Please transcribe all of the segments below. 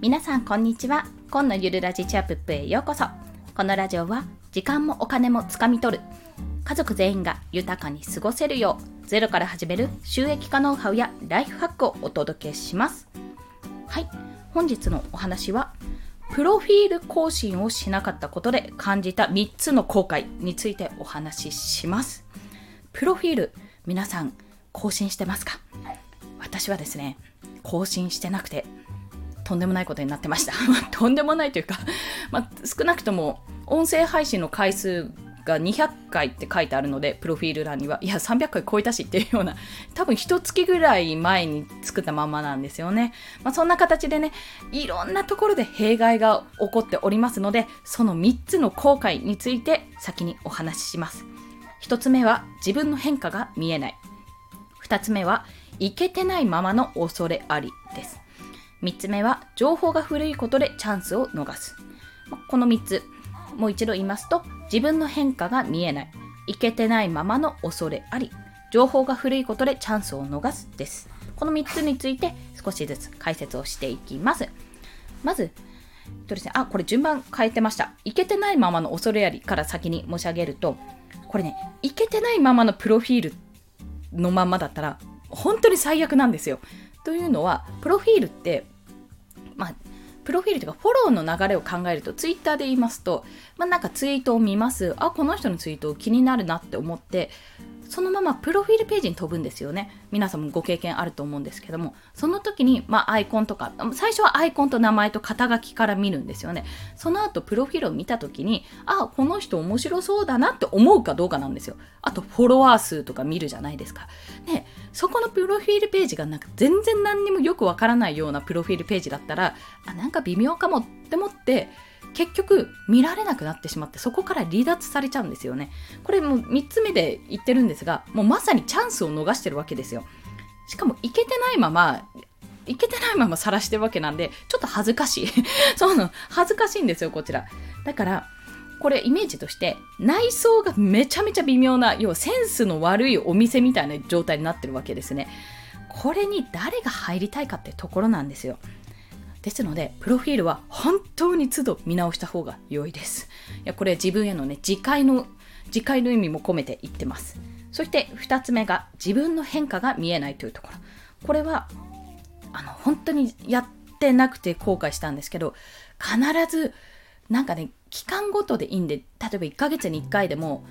皆さんこんにちは。今のゆるラジチャップップへようこそ。このラジオは時間もお金もつかみ取る。家族全員が豊かに過ごせるようゼロから始める収益化ノウハウやライフハックをお届けします。はい。本日のお話はプロフィール更新をしなかったことで感じた3つの後悔についてお話しします。プロフィール皆さん更新してますか？私はですね更新してなくてとんでもないことになってました。とんでもないというか、まあ、少なくとも音声配信の回数が200回って書いてあるのでプロフィール欄には。いや300回超えたしっていうような多分一月ぐらい前に作ったままなんですよね、まあ、そんな形でねいろんなところで弊害が起こっておりますのでその3つの後悔について先にお話しします。1つ目は自分の変化が見えない。2つ目はいけてないままの恐れありです。3つ目は情報が古いことでチャンスを逃す。この3つ、もう一度言いますと、自分の変化が見えない、いけてないままの恐れあり、情報が古いことでチャンスを逃すです。この3つについて少しずつ解説をしていきます。まず、とですね、あ、これ順番変えてました。いけてないままの恐れありから先に申し上げると、これね、いけてないままのプロフィールのままだったら本当に最悪なんですよ。というのはプロフィールってプロフィールというかフォローの流れを考えるとツイッターで言いますと、まあ、なんかツイートを見ますあこの人のツイート気になるなって思ってそのままプロフィールページに飛ぶんですよね。皆さんもご経験あると思うんですけども、その時に、まあ、アイコンとか、最初はアイコンと名前と肩書きから見るんですよね。その後、プロフィールを見た時に、あ、この人面白そうだなって思うかどうかなんですよ。あと、フォロワー数とか見るじゃないですか。で、そこのプロフィールページがなんか全然何にもよくわからないようなプロフィールページだったら、あ、なんか微妙かもって思って、結局見られなくなってしまってそこから離脱されちゃうんですよね。これもう3つ目で言ってるんですがもうまさにチャンスを逃してるわけですよ。しかもいけてないままいけてないまま晒してるわけなんでちょっと恥ずかしい。そうなの恥ずかしいんですよこちら。だからこれイメージとして内装がめちゃめちゃ微妙な要はセンスの悪いお店みたいな状態になってるわけですねこれに誰が入りたいかってところなんですよですので、プロフィールは本当に都度見直した方が良いです。いやこれ自分へのね、自戒の、自戒の意味も込めて言ってます。そして2つ目が自分の変化が見えないというところ。これは、あの、本当にやってなくて後悔したんですけど、必ず、なんかね、期間ごとでいいんで、例えば1ヶ月に1回でも、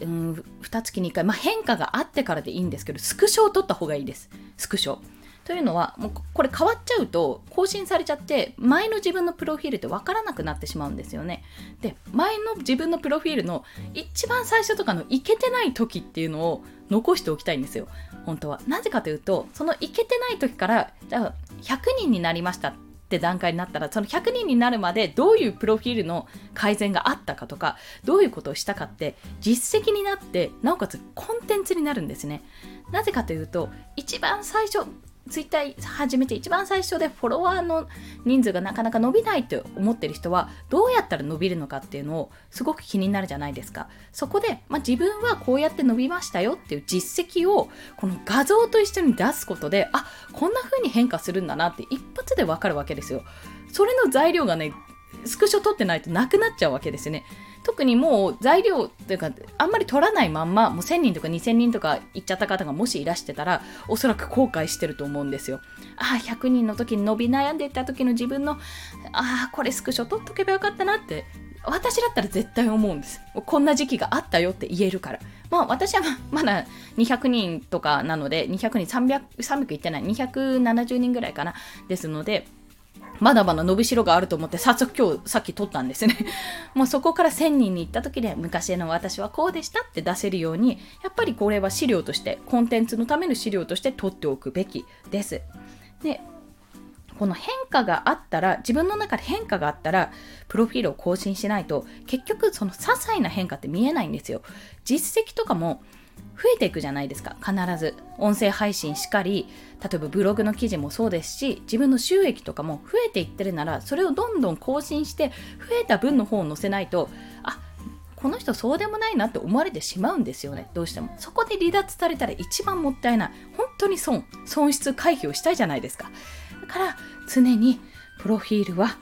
うん、2月に1回、まあ、変化があってからでいいんですけど、スクショを取った方がいいです。スクショ。というのはもうこれ変わっちゃうと更新されちゃって前の自分のプロフィールって分からなくなってしまうんですよね。で前の自分のプロフィールの一番最初とかのいけてない時っていうのを残しておきたいんですよ本当は。なぜかというとそのいけてない時からじゃあ100人になりましたって段階になったらその100人になるまでどういうプロフィールの改善があったかとかどういうことをしたかって実績になってなおかつコンテンツになるんですね。なぜかというと一番最初ツイッター始めて一番最初でフォロワーの人数がなかなか伸びないって思ってる人はどうやったら伸びるのかっていうのをすごく気になるじゃないですか。そこで、まあ、自分はこうやって伸びましたよっていう実績をこの画像と一緒に出すことであこんな風に変化するんだなって一発でわかるわけですよ。それの材料がねスクショ取ってないとなくなっちゃうわけですよね。特にもう材料というかあんまり取らないまんまもう1000人とか2000人とか行っちゃった方がもしいらしてたらおそらく後悔してると思うんですよ。ああ100人の時に伸び悩んでいた時の自分のああこれスクショ取っとけばよかったなって私だったら絶対思うんです。こんな時期があったよって言えるから。まあ私はまだ200人とかなので、200人、300、300いってない、270人ぐらいかな。ですので、まだまだ伸びしろがあると思って早速今日さっき撮ったんですね。もうそこから1000人に行った時で昔の私はこうでしたって出せるようにやっぱりこれは資料としてコンテンツのための資料として取っておくべきです。でこの変化があったら自分の中で変化があったらプロフィールを更新しないと結局その些細な変化って見えないんですよ。実績とかも増えていくじゃないですか。必ず。音声配信しかり例えばブログの記事もそうですし自分の収益とかも増えていってるならそれをどんどん更新して増えた分の方を載せないとあこの人そうでもないなって思われてしまうんですよね。どうしても。そこで離脱されたら一番もったいない。本当に損。損失回避をしたいじゃないですか。だから常にプロフィールは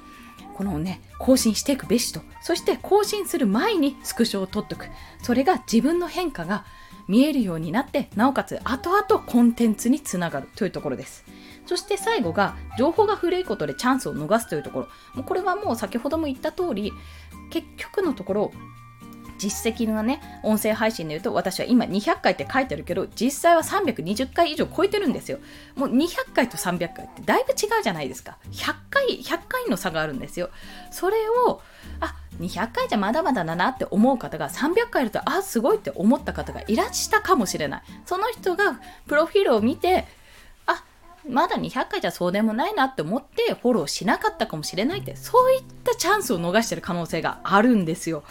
このね更新していくべしと。そして更新する前にスクショを取っておく。それが自分の変化が見えるようになってなおかつ後々コンテンツにつながるというところです。そして最後が情報が古いことでチャンスを逃すというところ。もうこれはもう先ほども言った通り結局のところ実績がね、音声配信で言うと、私は今200回って書いてるけど、実際は320回以上超えてるんですよ。もう200回と300回ってだいぶ違うじゃないですか。100回、100回の差があるんですよ。それを、あ、200回じゃまだまだだなって思う方が300回いると、あ、すごいって思った方がいらしたかもしれない。その人がプロフィールを見て、あ、まだ200回じゃそうでもないなって思ってフォローしなかったかもしれないって、そういったチャンスを逃してる可能性があるんですよ。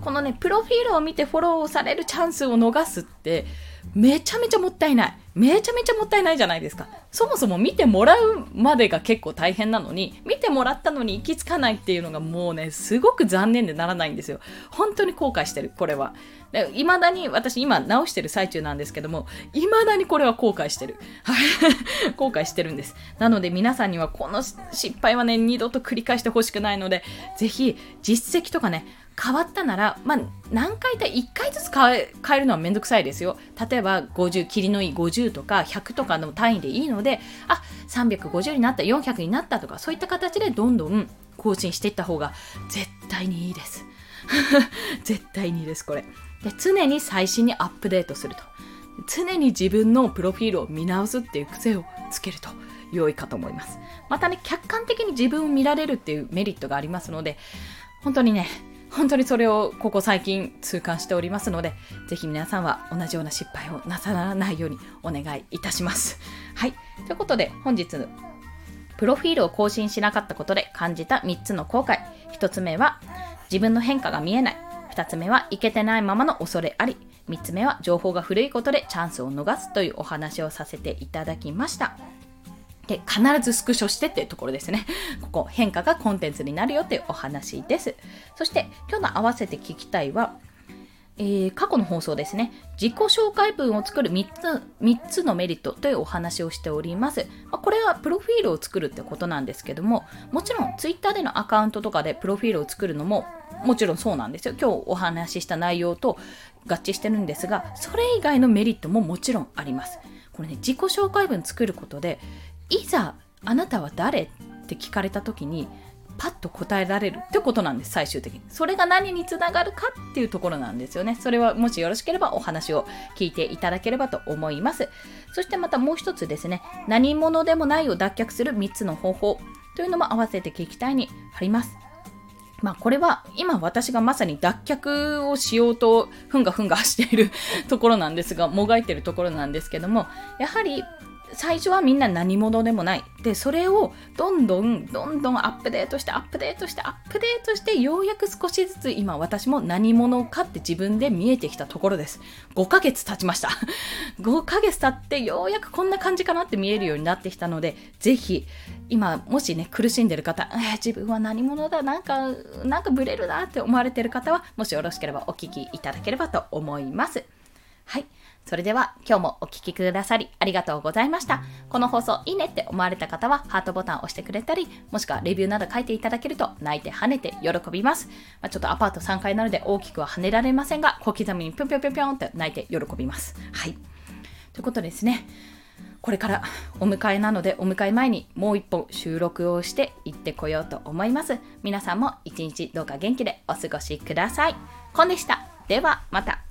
このね、プロフィールを見てフォローされるチャンスを逃すって、めちゃめちゃもったいない。めちゃめちゃもったいないじゃないですか。そもそも見てもらうまでが結構大変なのに、見てもらったのに行き着かないっていうのがもうね、すごく残念でならないんですよ。本当に後悔してる、これは。いまだに、私今直してる最中なんですけども、いまだにこれは後悔してる。後悔してるんです。なので皆さんにはこの失敗はね、二度と繰り返してほしくないので、ぜひ実績とかね、変わったなら、まあ、何回か1回ずつ変え変えるのはめんどくさいですよ。例えば50、霧のいい50とか100とかの単位でいいので、あ、350になった、400になったとか、そういった形でどんどん更新していった方が絶対にいいです。絶対にいいです、これ。で、常に最新にアップデートすると。常に自分のプロフィールを見直すっていう癖をつけると良いかと思います。またね、客観的に自分を見られるっていうメリットがありますので、本当にね、本当にそれをここ最近痛感しておりますので、ぜひ皆さんは同じような失敗をなさらないようにお願いいたします。はい。ということで、本日のプロフィールを更新しなかったことで感じた3つの後悔。1つ目は、自分の変化が見えない。2つ目は、いけてないままの恐れあり。3つ目は、情報が古いことでチャンスを逃すというお話をさせていただきました。で、必ずスクショしてっていうところですね。ここ、変化がコンテンツになるよっていうお話です。そして、今日の合わせて聞きたいは、えー、過去の放送ですね。自己紹介文を作る3つ ,3 つのメリットというお話をしております。まあ、これはプロフィールを作るってことなんですけども、もちろん Twitter でのアカウントとかでプロフィールを作るのももちろんそうなんですよ。今日お話しした内容と合致してるんですが、それ以外のメリットももちろんあります。これね、自己紹介文作ることで、いざあなたは誰？って聞かれた時にパッと答えられるってことなんです最終的に。それが何につながるかっていうところなんですよね。それはもしよろしければお話を聞いていただければと思います。そしてまたもう一つですね。何者でもないを脱却する3つの方法というのも合わせて聞きたいにあります。まあこれは今私がまさに脱却をしようとふんがふんがしているところなんですがもがいているところなんですけどもやはり最初はみんな何者でもない。で、それをどんどん、どんどんアップデートして、アップデートして、アップデートして、ようやく少しずつ今私も何者かって自分で見えてきたところです。5ヶ月経ちました。5ヶ月経ってようやくこんな感じかなって見えるようになってきたので、ぜひ、今、もしね、苦しんでる方、えー、自分は何者だ、なんか、なんかブレるなって思われてる方は、もしよろしければお聞きいただければと思います。それでは今日もお聴きくださりありがとうございました。この放送いいねって思われた方はハートボタンを押してくれたり、もしくはレビューなど書いていただけると泣いて跳ねて喜びます。まあ、ちょっとアパート3階なので大きくは跳ねられませんが、小刻みにぴょんぴょんぴょんぴょんって泣いて喜びます。はい。ということですね。これからお迎えなのでお迎え前にもう一本収録をして行ってこようと思います。皆さんも一日どうか元気でお過ごしください。コンでした。ではまた。